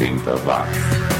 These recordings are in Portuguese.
80 watts.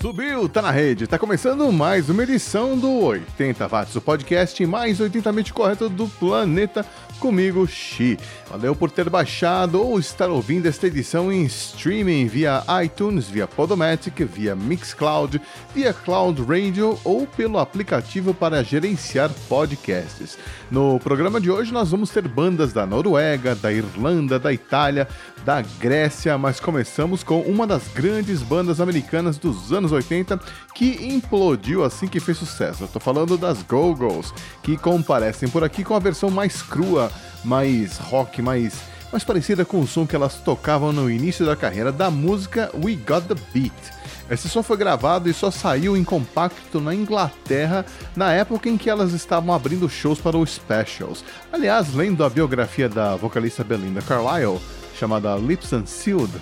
Subiu, tá na rede. Tá começando mais uma edição do 80 Watts, o podcast mais 80mente correto do planeta comigo, Xi. Valeu por ter baixado ou estar ouvindo esta edição em streaming via iTunes, via Podomatic, via Mixcloud, via Cloud Radio ou pelo aplicativo para gerenciar podcasts. No programa de hoje nós vamos ter bandas da Noruega, da Irlanda, da Itália, da Grécia, mas começamos com uma das grandes bandas americanas dos anos 80 que implodiu assim que fez sucesso. Eu tô falando das Go-Go's, que comparecem por aqui com a versão mais crua mais rock, mais, mais parecida com o som que elas tocavam no início da carreira da música We Got the Beat. Esse som foi gravado e só saiu em compacto na Inglaterra na época em que elas estavam abrindo shows para os Specials. Aliás, lendo a biografia da vocalista Belinda Carlisle, chamada Lips and Sealed,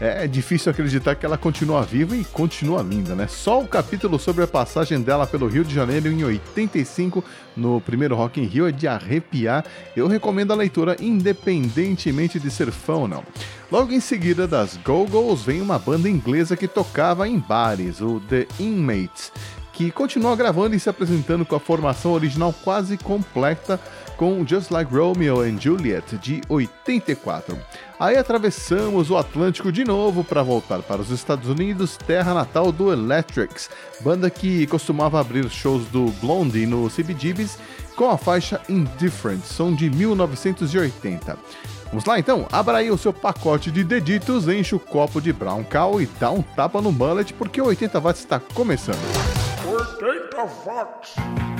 é difícil acreditar que ela continua viva e continua linda, né? Só o capítulo sobre a passagem dela pelo Rio de Janeiro em 85, no primeiro Rock in Rio, é de arrepiar. Eu recomendo a leitura independentemente de ser fã ou não. Logo em seguida das Go-Go's vem uma banda inglesa que tocava em bares, o The Inmates, que continua gravando e se apresentando com a formação original quase completa com Just Like Romeo and Juliet de 84. Aí atravessamos o Atlântico de novo para voltar para os Estados Unidos, terra natal do Electrics, banda que costumava abrir shows do Blondie no CBGBs com a faixa Indifferent, som de 1980. Vamos lá então? Abra aí o seu pacote de deditos, enche o copo de Brown Cow e dá um tapa no mullet porque o 80 watts está começando. 80 watts!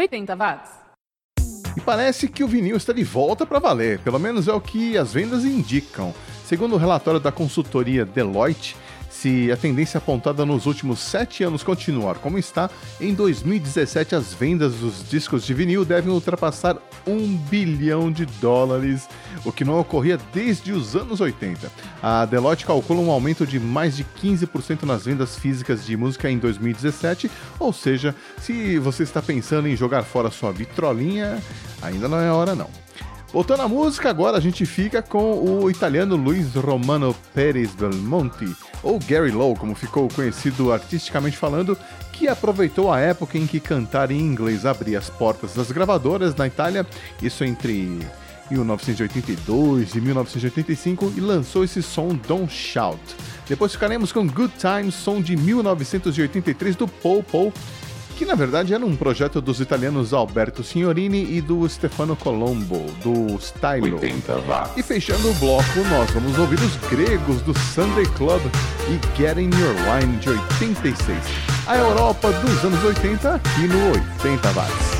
80 watts. E parece que o vinil está de volta para valer, pelo menos é o que as vendas indicam. Segundo o relatório da consultoria Deloitte, se a tendência apontada nos últimos sete anos continuar como está, em 2017 as vendas dos discos de vinil devem ultrapassar um bilhão de dólares, o que não ocorria desde os anos 80. A Deloitte calcula um aumento de mais de 15% nas vendas físicas de música em 2017, ou seja, se você está pensando em jogar fora sua vitrolinha, ainda não é hora não. Voltando à música, agora a gente fica com o italiano Luiz Romano Pérez Belmonte, ou Gary Lowe, como ficou conhecido artisticamente falando, que aproveitou a época em que cantar em inglês abria as portas das gravadoras na Itália, isso entre 1982 e 1985, e lançou esse som Don't Shout. Depois ficaremos com Good Times, som de 1983 do Paul Paul, que na verdade era um projeto dos italianos Alberto Signorini e do Stefano Colombo, do Stylo. E fechando o bloco, nós vamos ouvir os gregos do Sunday Club e Get In Your Line de 86. A Europa dos anos 80 aqui no 80 Watts.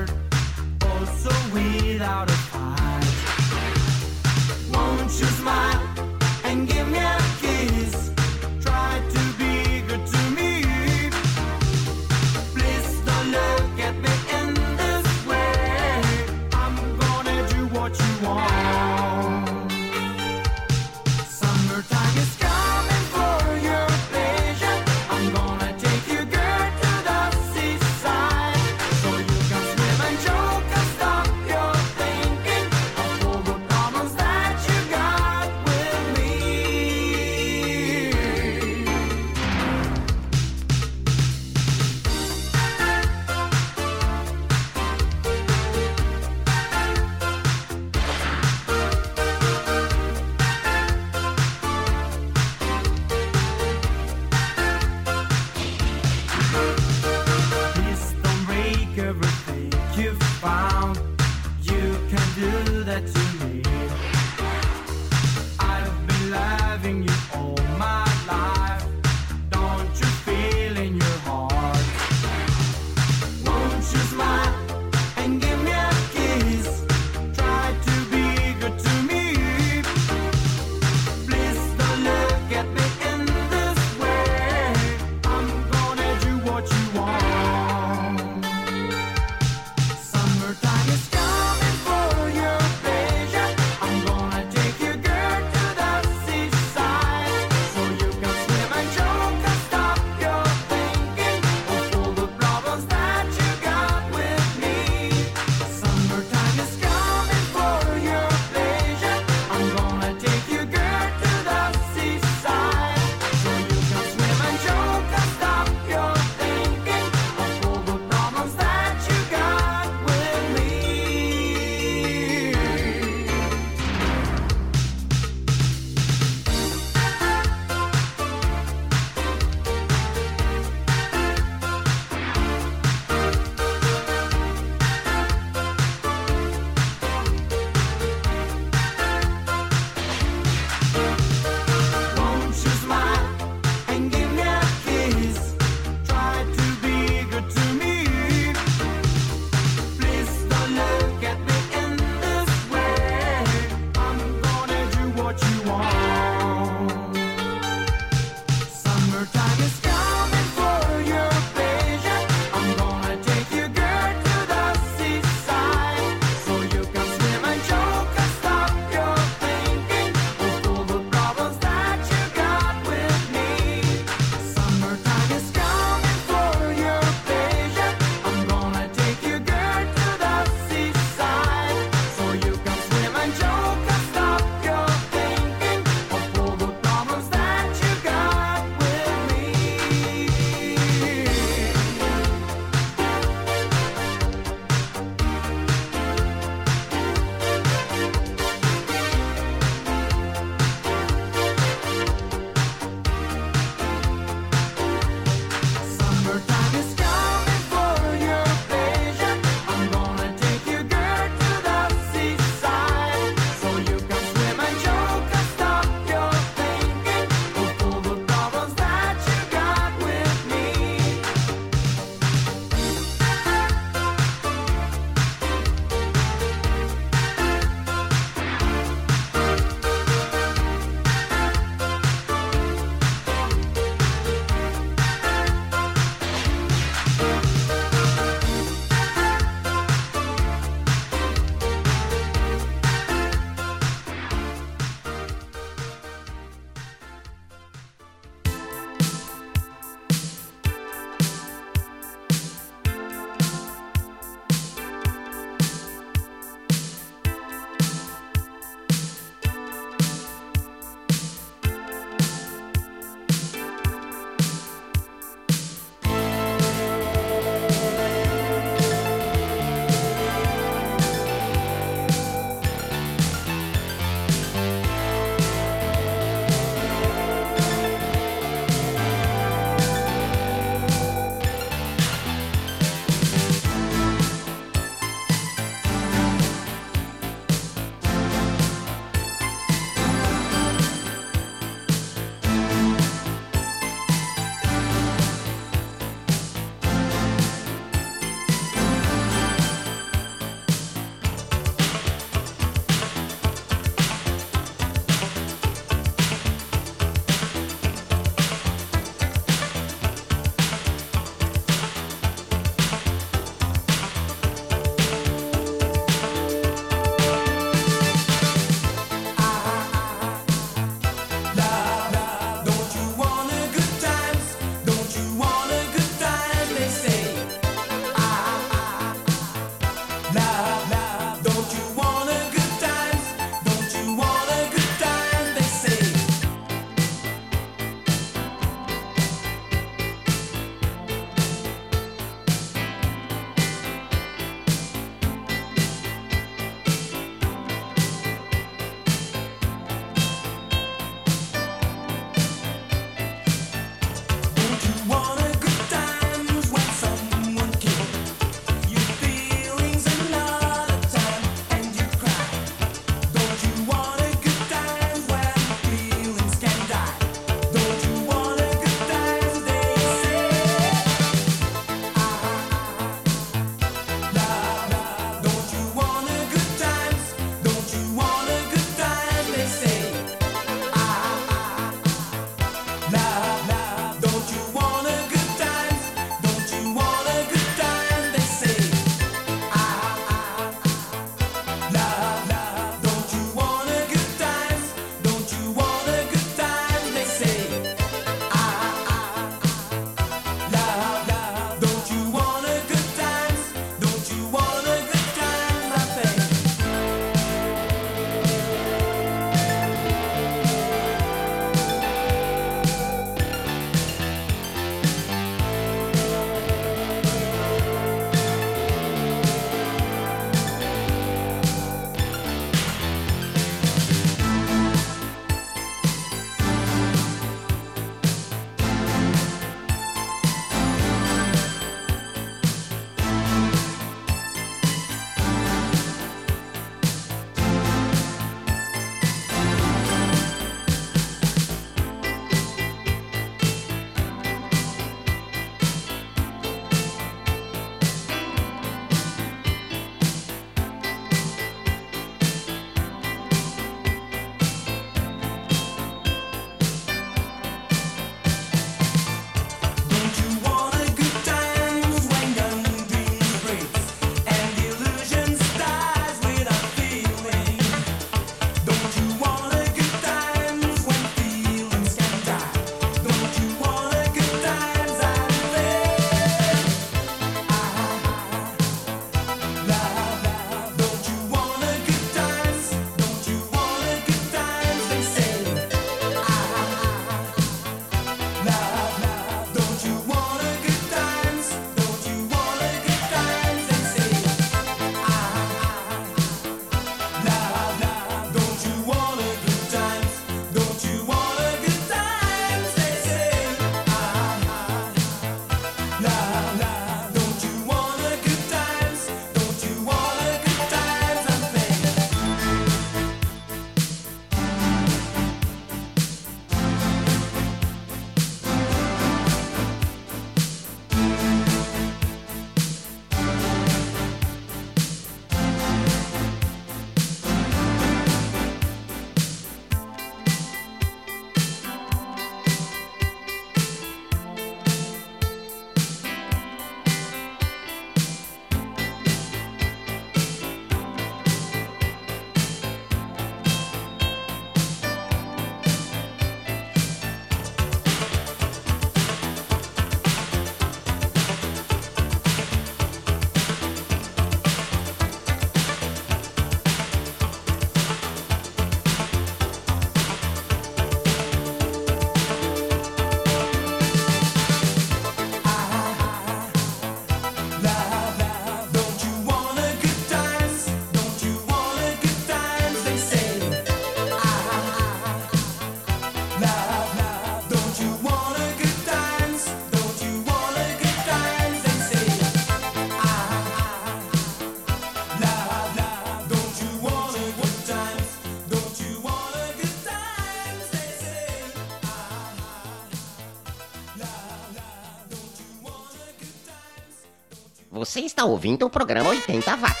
Você está ouvindo o programa 80 Watts.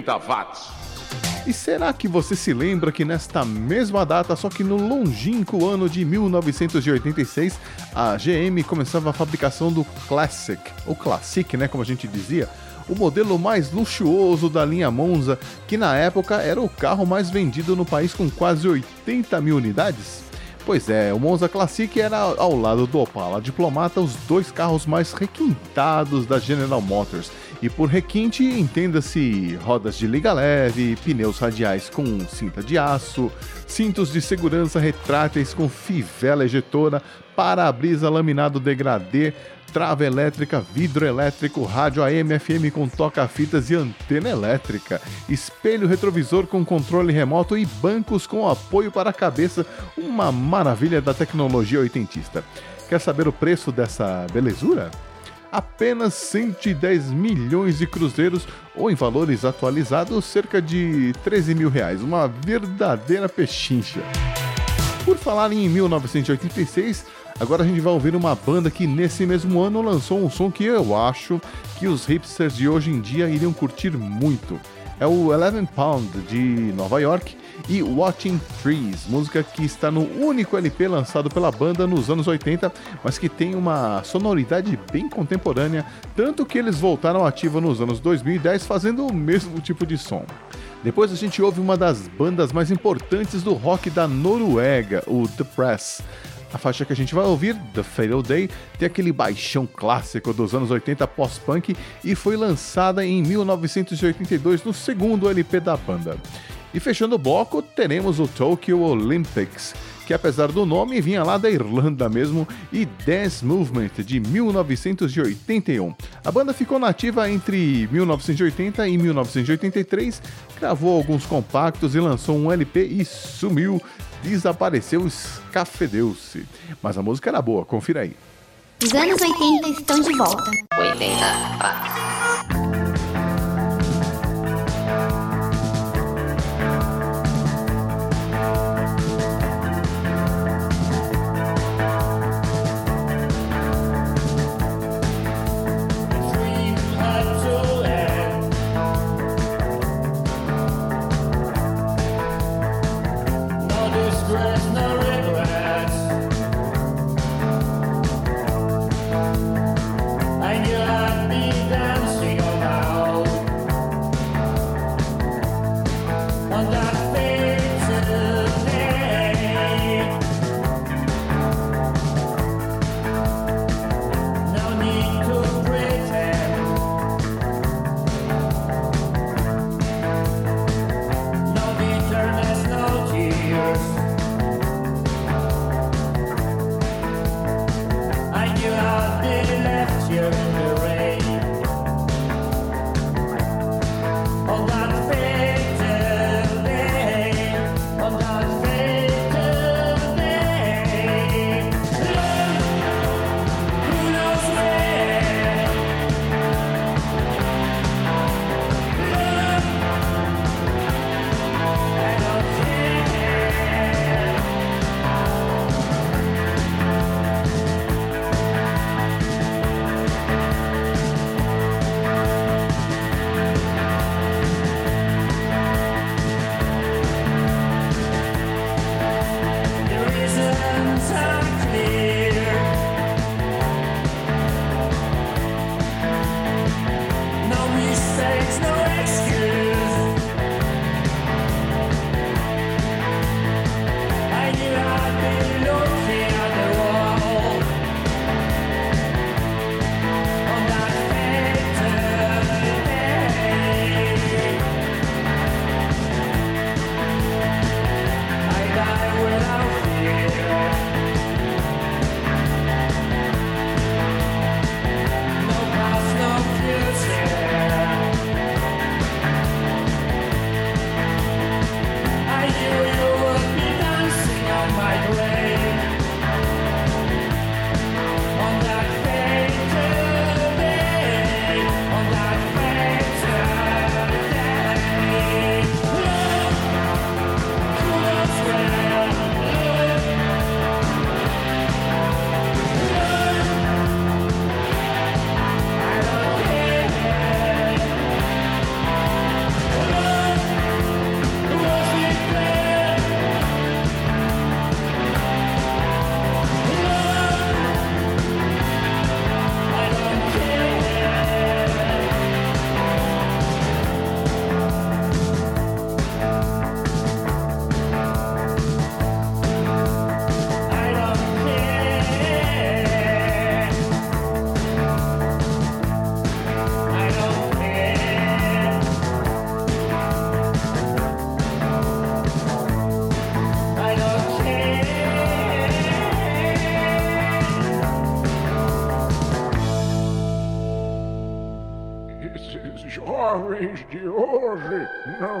Watts. E será que você se lembra que nesta mesma data, só que no longínquo ano de 1986, a GM começava a fabricação do Classic, ou Classic, né, como a gente dizia, o modelo mais luxuoso da linha Monza, que na época era o carro mais vendido no país com quase 80 mil unidades? Pois é, o Monza Classic era ao lado do Opala Diplomata os dois carros mais requintados da General Motors. E por requinte, entenda-se rodas de liga leve, pneus radiais com cinta de aço, cintos de segurança retráteis com fivela ejetora, para-brisa laminado degradê, trava elétrica, vidro elétrico, rádio AM FM com toca-fitas e antena elétrica, espelho retrovisor com controle remoto e bancos com apoio para a cabeça, uma maravilha da tecnologia oitentista. Quer saber o preço dessa belezura? Apenas 110 milhões de cruzeiros, ou em valores atualizados, cerca de 13 mil reais. Uma verdadeira pechincha. Por falar em 1986, Agora a gente vai ouvir uma banda que nesse mesmo ano lançou um som que eu acho que os hipsters de hoje em dia iriam curtir muito. É o Eleven Pound de Nova York e Watching Trees, música que está no único LP lançado pela banda nos anos 80, mas que tem uma sonoridade bem contemporânea, tanto que eles voltaram ativa nos anos 2010 fazendo o mesmo tipo de som. Depois a gente ouve uma das bandas mais importantes do rock da Noruega, o The Press. A faixa que a gente vai ouvir, The Fatal Day, tem aquele baixão clássico dos anos 80 pós-punk e foi lançada em 1982 no segundo LP da banda. E fechando o bloco, teremos o Tokyo Olympics, que apesar do nome vinha lá da Irlanda mesmo, e Dance Movement de 1981. A banda ficou nativa entre 1980 e 1983, gravou alguns compactos e lançou um LP e sumiu desapareceu, escafedeu-se. Mas a música era boa, confira aí. Os anos 80 estão de volta. 80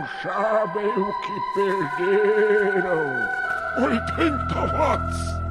não sabem o que perderam. 80 watts.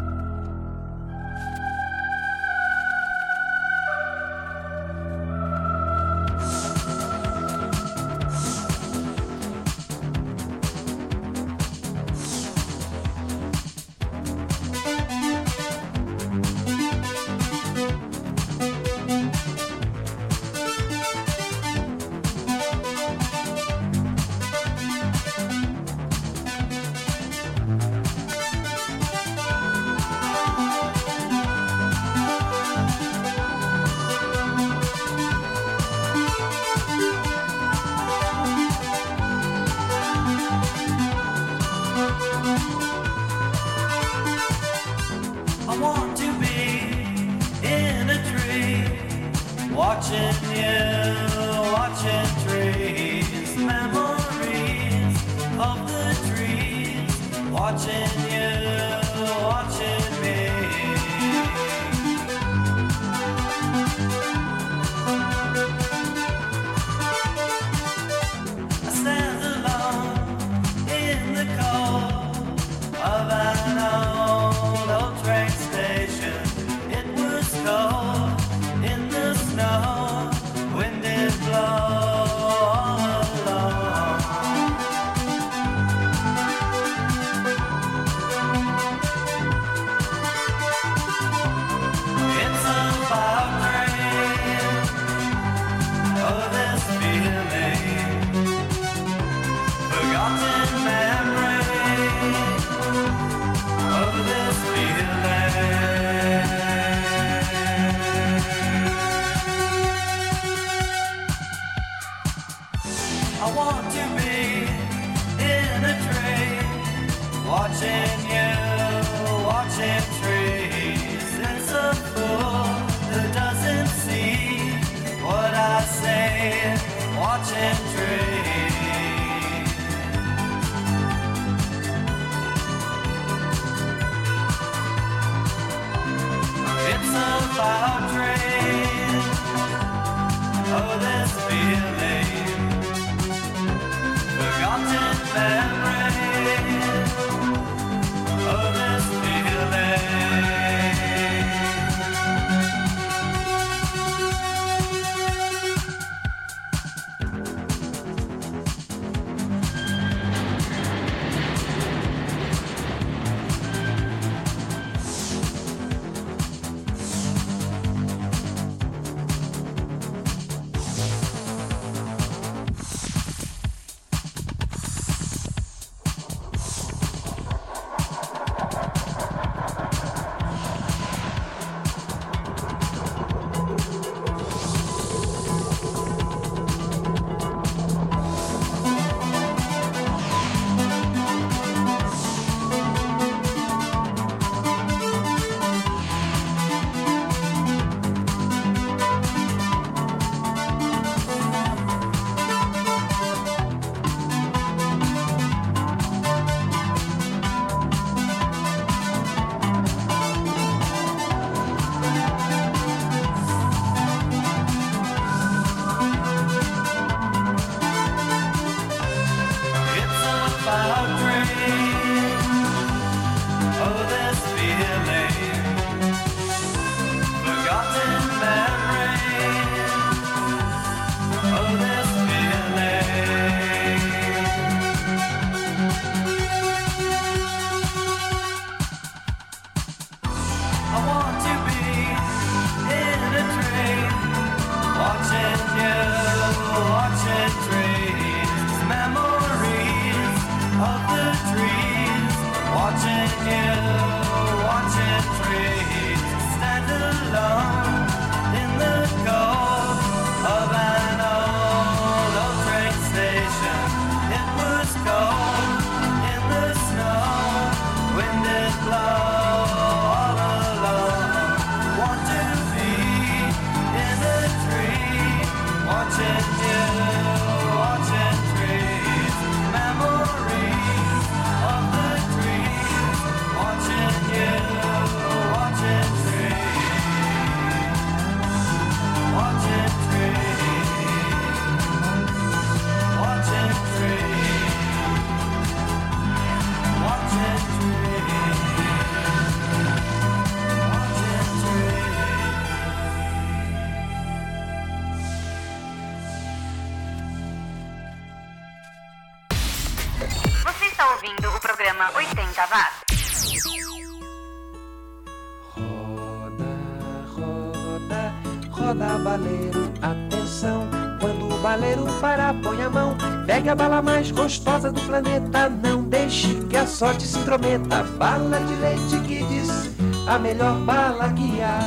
Sorte se intrometa. Bala de leite que diz a melhor bala que há.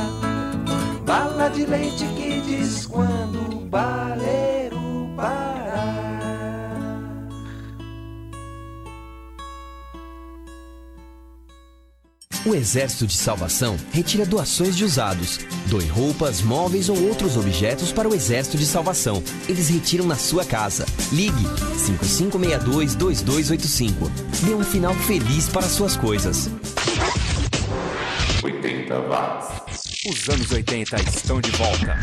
Bala de leite que diz quando o baleiro parar. O Exército de Salvação retira doações de usados. Doe roupas, móveis ou outros objetos para o Exército de Salvação. Eles retiram na sua casa. Ligue 5562-2285. Dê um final feliz para suas coisas. 80 watts. Os anos 80 estão de volta.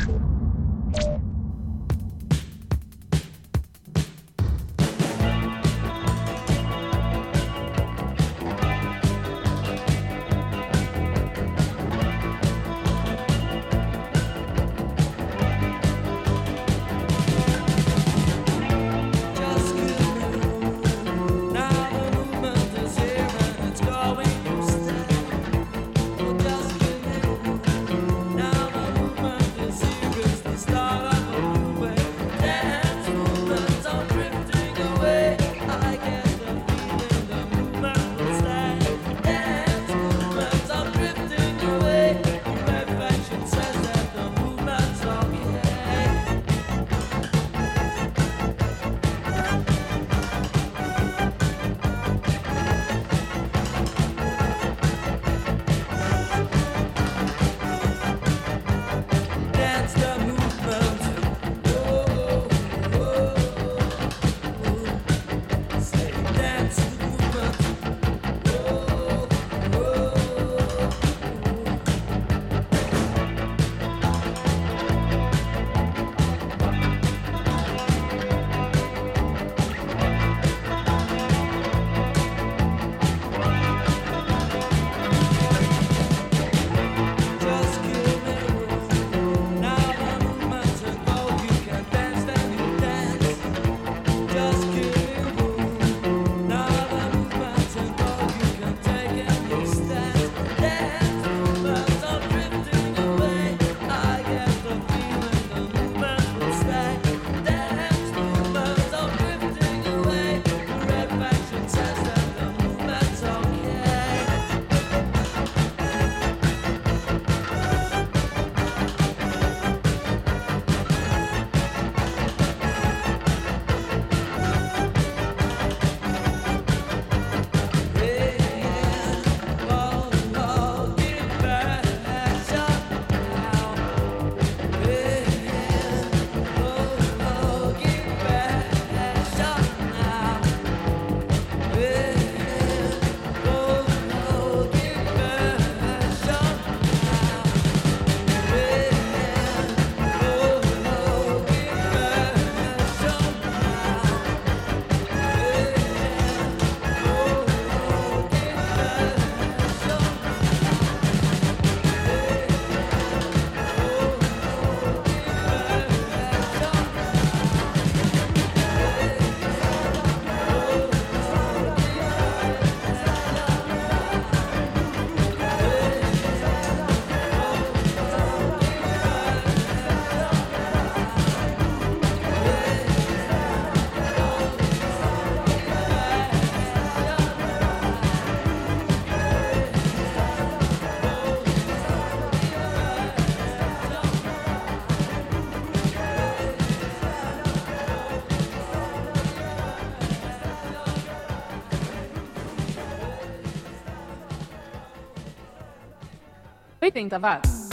Oitenta watts.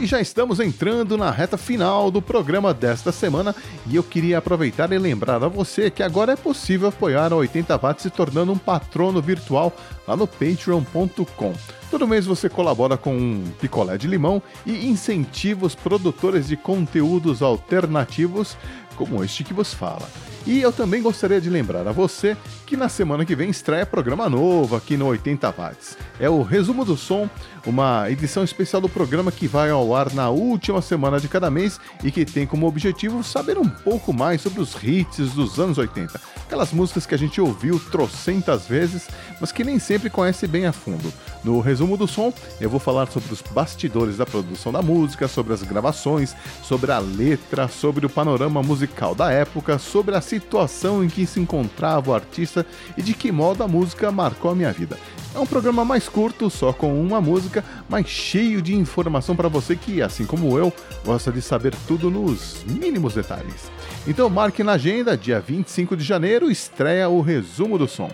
E já estamos entrando na reta final do programa desta semana e eu queria aproveitar e lembrar a você que agora é possível apoiar a 80 watts se tornando um patrono virtual lá no patreon.com. Todo mês você colabora com um picolé de limão e incentiva os produtores de conteúdos alternativos como este que vos fala. E eu também gostaria de lembrar a você que na semana que vem estreia programa novo aqui no 80 Watts. É o Resumo do Som, uma edição especial do programa que vai ao ar na última semana de cada mês e que tem como objetivo saber um pouco mais sobre os hits dos anos 80. Aquelas músicas que a gente ouviu trocentas vezes, mas que nem sempre conhece bem a fundo. No Resumo do Som, eu vou falar sobre os bastidores da produção da música, sobre as gravações, sobre a letra, sobre o panorama musical da época, sobre a situação em que se encontrava o artista e de que modo a música marcou a minha vida. É um programa mais curto, só com uma música, mas cheio de informação para você que, assim como eu, gosta de saber tudo nos mínimos detalhes. Então marque na agenda, dia 25 de janeiro, estreia o resumo do som.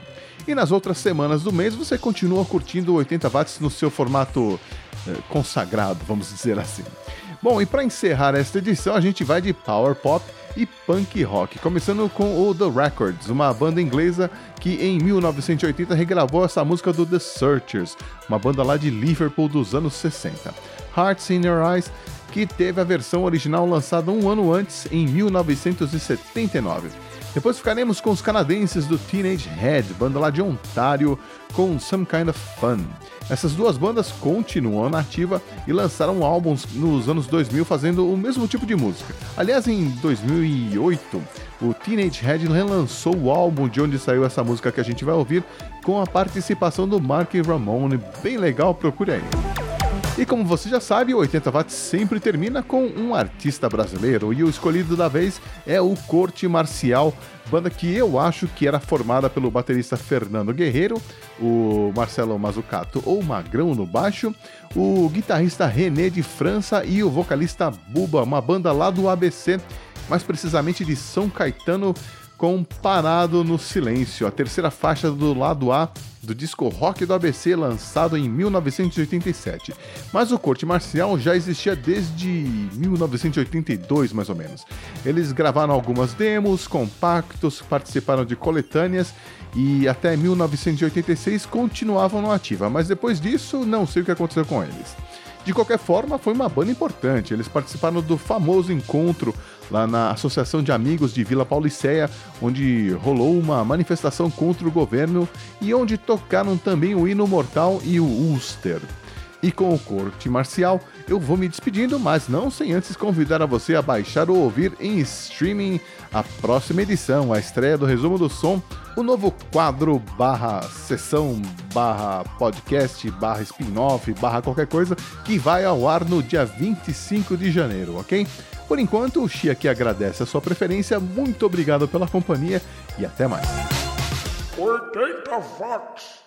E nas outras semanas do mês você continua curtindo 80 watts no seu formato eh, consagrado, vamos dizer assim. Bom, e para encerrar esta edição, a gente vai de Power Pop e punk rock, começando com o The Records, uma banda inglesa que em 1980 regravou essa música do The Searchers, uma banda lá de Liverpool dos anos 60. Hearts in Your Eyes, que teve a versão original lançada um ano antes, em 1979. Depois ficaremos com os canadenses do Teenage Head, banda lá de Ontário, com Some Kind of Fun. Essas duas bandas continuam na ativa e lançaram álbuns nos anos 2000 fazendo o mesmo tipo de música. Aliás, em 2008, o Teenage Head relançou o álbum de onde saiu essa música que a gente vai ouvir, com a participação do Mark Ramone. Bem legal, procure aí. E como você já sabe, o 80 Watts sempre termina com um artista brasileiro. E o escolhido da vez é o Corte Marcial, banda que eu acho que era formada pelo baterista Fernando Guerreiro, o Marcelo Mazzucato ou Magrão no baixo, o guitarrista René de França e o vocalista Buba, uma banda lá do ABC, mais precisamente de São Caetano com Parado no Silêncio, a terceira faixa do lado A do disco rock do ABC lançado em 1987. Mas o corte marcial já existia desde 1982, mais ou menos. Eles gravaram algumas demos, compactos, participaram de coletâneas e até 1986 continuavam no ativa, mas depois disso não sei o que aconteceu com eles. De qualquer forma, foi uma banda importante. Eles participaram do famoso encontro lá na Associação de Amigos de Vila Pauliceia, onde rolou uma manifestação contra o governo e onde tocaram também o hino mortal e o Ulster. E com o corte marcial, eu vou me despedindo, mas não sem antes convidar a você a baixar ou ouvir em streaming a próxima edição, a estreia do Resumo do Som, o novo quadro barra sessão barra podcast barra spin-off barra qualquer coisa que vai ao ar no dia 25 de janeiro, ok? Por enquanto, o Xi aqui agradece a sua preferência, muito obrigado pela companhia e até mais. 80 watts.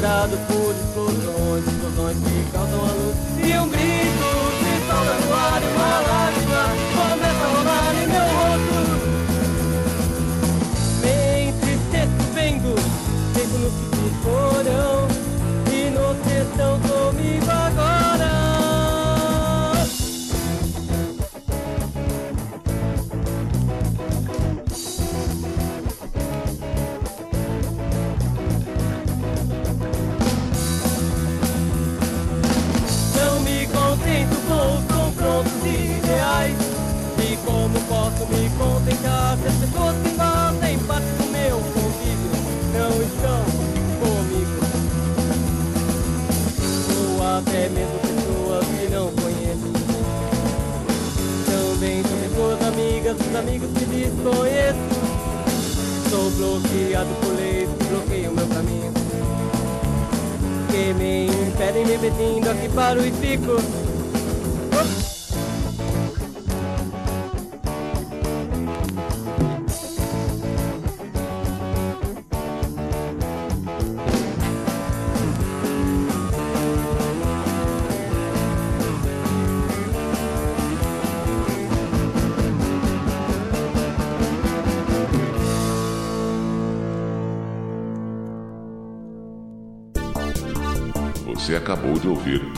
Bloqueado por explosões, explosões que causam a luz. E um desconheço Sou bloqueado por leis que bloqueiam meu caminho que me impedem me vestindo aqui paro e fico.